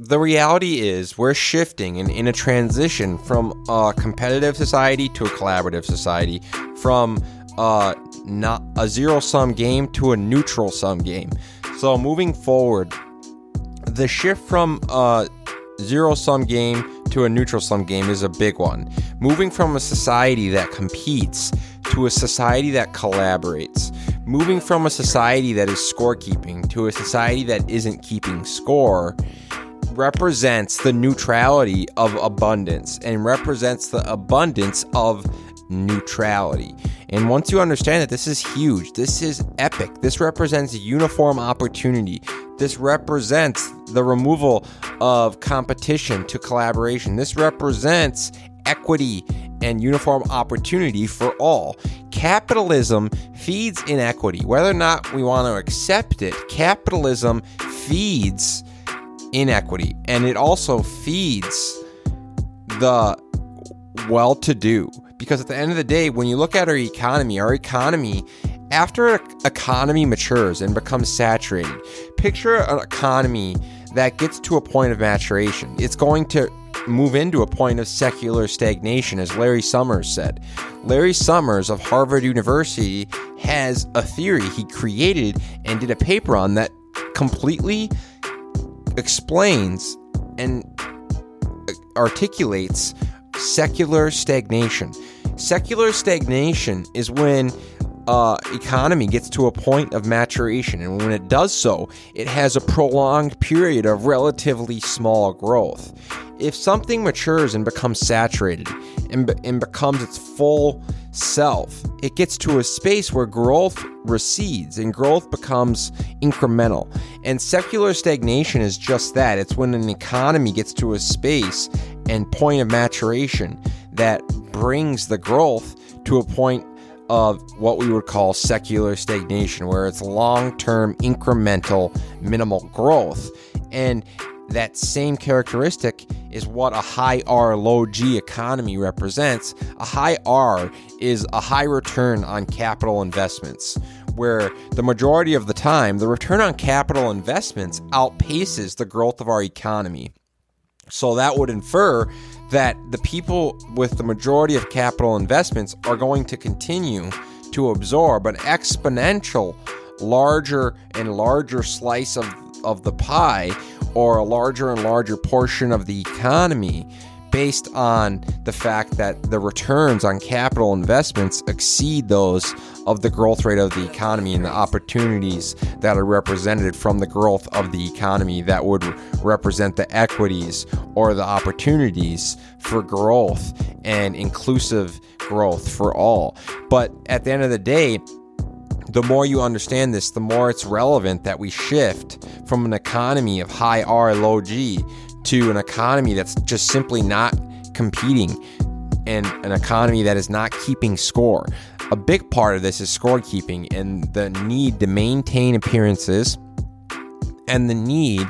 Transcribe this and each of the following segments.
the reality is we're shifting and in a transition from a competitive society to a collaborative society, from uh, not a zero sum game to a neutral sum game. So moving forward, the shift from a zero sum game to a neutral sum game is a big one. Moving from a society that competes to a society that collaborates. Moving from a society that is scorekeeping to a society that isn't keeping score represents the neutrality of abundance and represents the abundance of neutrality. And once you understand that this is huge, this is epic, this represents uniform opportunity, this represents the removal of competition to collaboration, this represents equity and uniform opportunity for all. Capitalism feeds inequity. Whether or not we want to accept it, capitalism feeds inequity and it also feeds the well to do. Because at the end of the day, when you look at our economy, our economy, after an economy matures and becomes saturated, picture an economy that gets to a point of maturation. It's going to move into a point of secular stagnation, as Larry Summers said. Larry Summers of Harvard University has a theory he created and did a paper on that completely explains and articulates secular stagnation. Secular stagnation is when uh, economy gets to a point of maturation, and when it does so, it has a prolonged period of relatively small growth. If something matures and becomes saturated and, be- and becomes its full self, it gets to a space where growth recedes and growth becomes incremental. And secular stagnation is just that it's when an economy gets to a space and point of maturation that brings the growth to a point of what we would call secular stagnation, where it's long term, incremental, minimal growth. And that same characteristic is what a high R, low G economy represents. A high R is a high return on capital investments, where the majority of the time, the return on capital investments outpaces the growth of our economy. So that would infer that the people with the majority of capital investments are going to continue to absorb an exponential larger and larger slice of, of the pie or a larger and larger portion of the economy based on the fact that the returns on capital investments exceed those of the growth rate of the economy and the opportunities that are represented from the growth of the economy that would represent the equities or the opportunities for growth and inclusive growth for all. But at the end of the day, the more you understand this, the more it's relevant that we shift from an economy of high R, low G to an economy that's just simply not competing and an economy that is not keeping score. A big part of this is scorekeeping and the need to maintain appearances and the need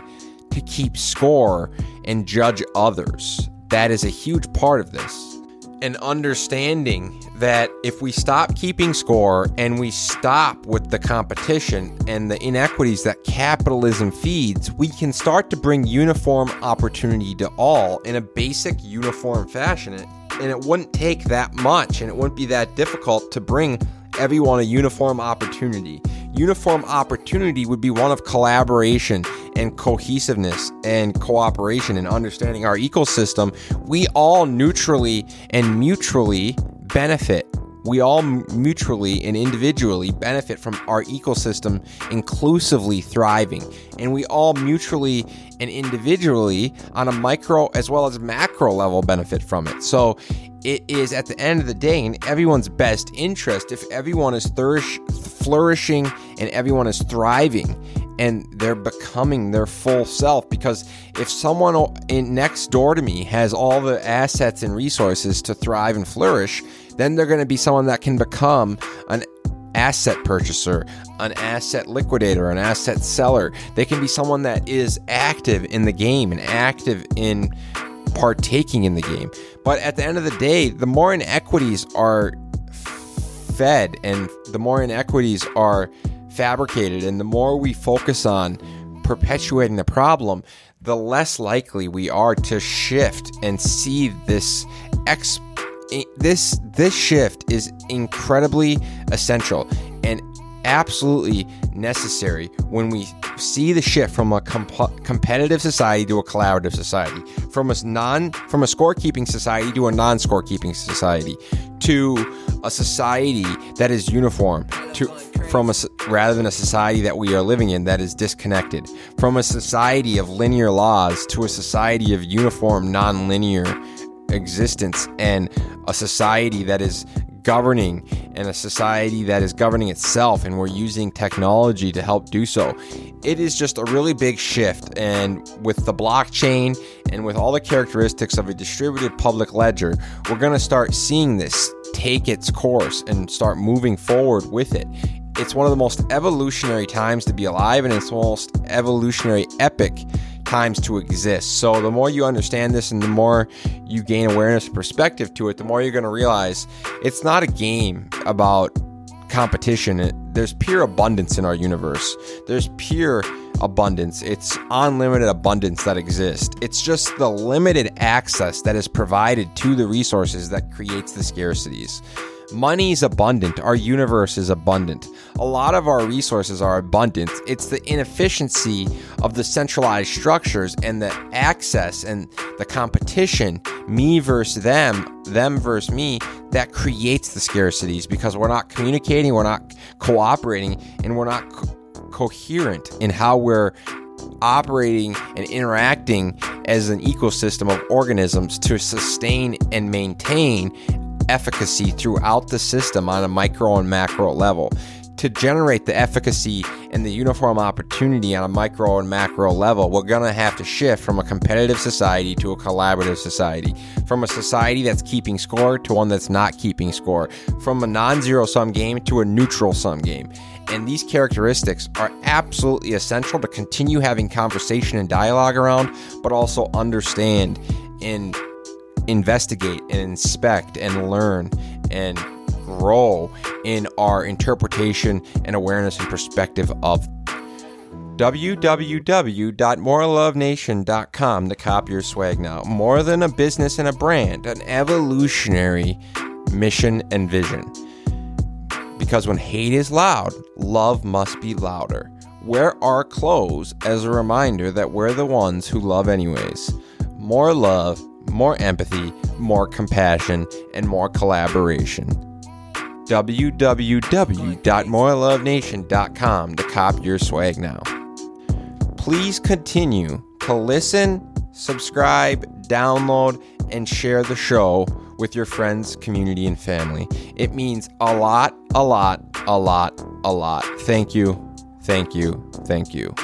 to keep score and judge others. That is a huge part of this. And understanding that if we stop keeping score and we stop with the competition and the inequities that capitalism feeds, we can start to bring uniform opportunity to all in a basic uniform fashion. And it wouldn't take that much and it wouldn't be that difficult to bring everyone a uniform opportunity. Uniform opportunity would be one of collaboration and cohesiveness and cooperation and understanding our ecosystem. We all neutrally and mutually benefit. We all mutually and individually benefit from our ecosystem inclusively thriving. And we all mutually and individually, on a micro as well as macro level, benefit from it. So it is at the end of the day in everyone's best interest if everyone is flourishing and everyone is thriving and they're becoming their full self because if someone in next door to me has all the assets and resources to thrive and flourish then they're going to be someone that can become an asset purchaser, an asset liquidator, an asset seller. They can be someone that is active in the game and active in partaking in the game. But at the end of the day, the more inequities are fed and the more inequities are fabricated and the more we focus on perpetuating the problem, the less likely we are to shift and see this ex this this shift is incredibly essential and absolutely necessary when we see the shift from a comp- competitive society to a collaborative society, from a non from a scorekeeping society to a non-scorekeeping society, to a society that is uniform, to from a rather than a society that we are living in that is disconnected, from a society of linear laws to a society of uniform non-linear existence and a society that is governing and a society that is governing itself and we're using technology to help do so. It is just a really big shift and with the blockchain and with all the characteristics of a distributed public ledger, we're going to start seeing this take its course and start moving forward with it. It's one of the most evolutionary times to be alive and it's the most evolutionary epic times to exist. So the more you understand this and the more you gain awareness and perspective to it, the more you're going to realize it's not a game about competition. There's pure abundance in our universe. There's pure abundance. It's unlimited abundance that exists. It's just the limited access that is provided to the resources that creates the scarcities. Money is abundant. Our universe is abundant. A lot of our resources are abundant. It's the inefficiency of the centralized structures and the access and the competition, me versus them, them versus me, that creates the scarcities because we're not communicating, we're not cooperating, and we're not co- coherent in how we're operating and interacting as an ecosystem of organisms to sustain and maintain efficacy throughout the system on a micro and macro level. To generate the efficacy and the uniform opportunity on a micro and macro level, we're going to have to shift from a competitive society to a collaborative society, from a society that's keeping score to one that's not keeping score, from a non zero sum game to a neutral sum game. And these characteristics are absolutely essential to continue having conversation and dialogue around, but also understand and investigate and inspect and learn and grow in our interpretation and awareness and perspective of www.morelovenation.com to cop your swag now. More than a business and a brand, an evolutionary mission and vision. Because when hate is loud, love must be louder. Wear our clothes as a reminder that we're the ones who love anyways. More love, more empathy, more compassion, and more collaboration. www.morelovenation.com to cop your swag now. Please continue to listen, subscribe, download, and share the show with your friends, community, and family. It means a lot, a lot, a lot, a lot. Thank you, thank you, thank you.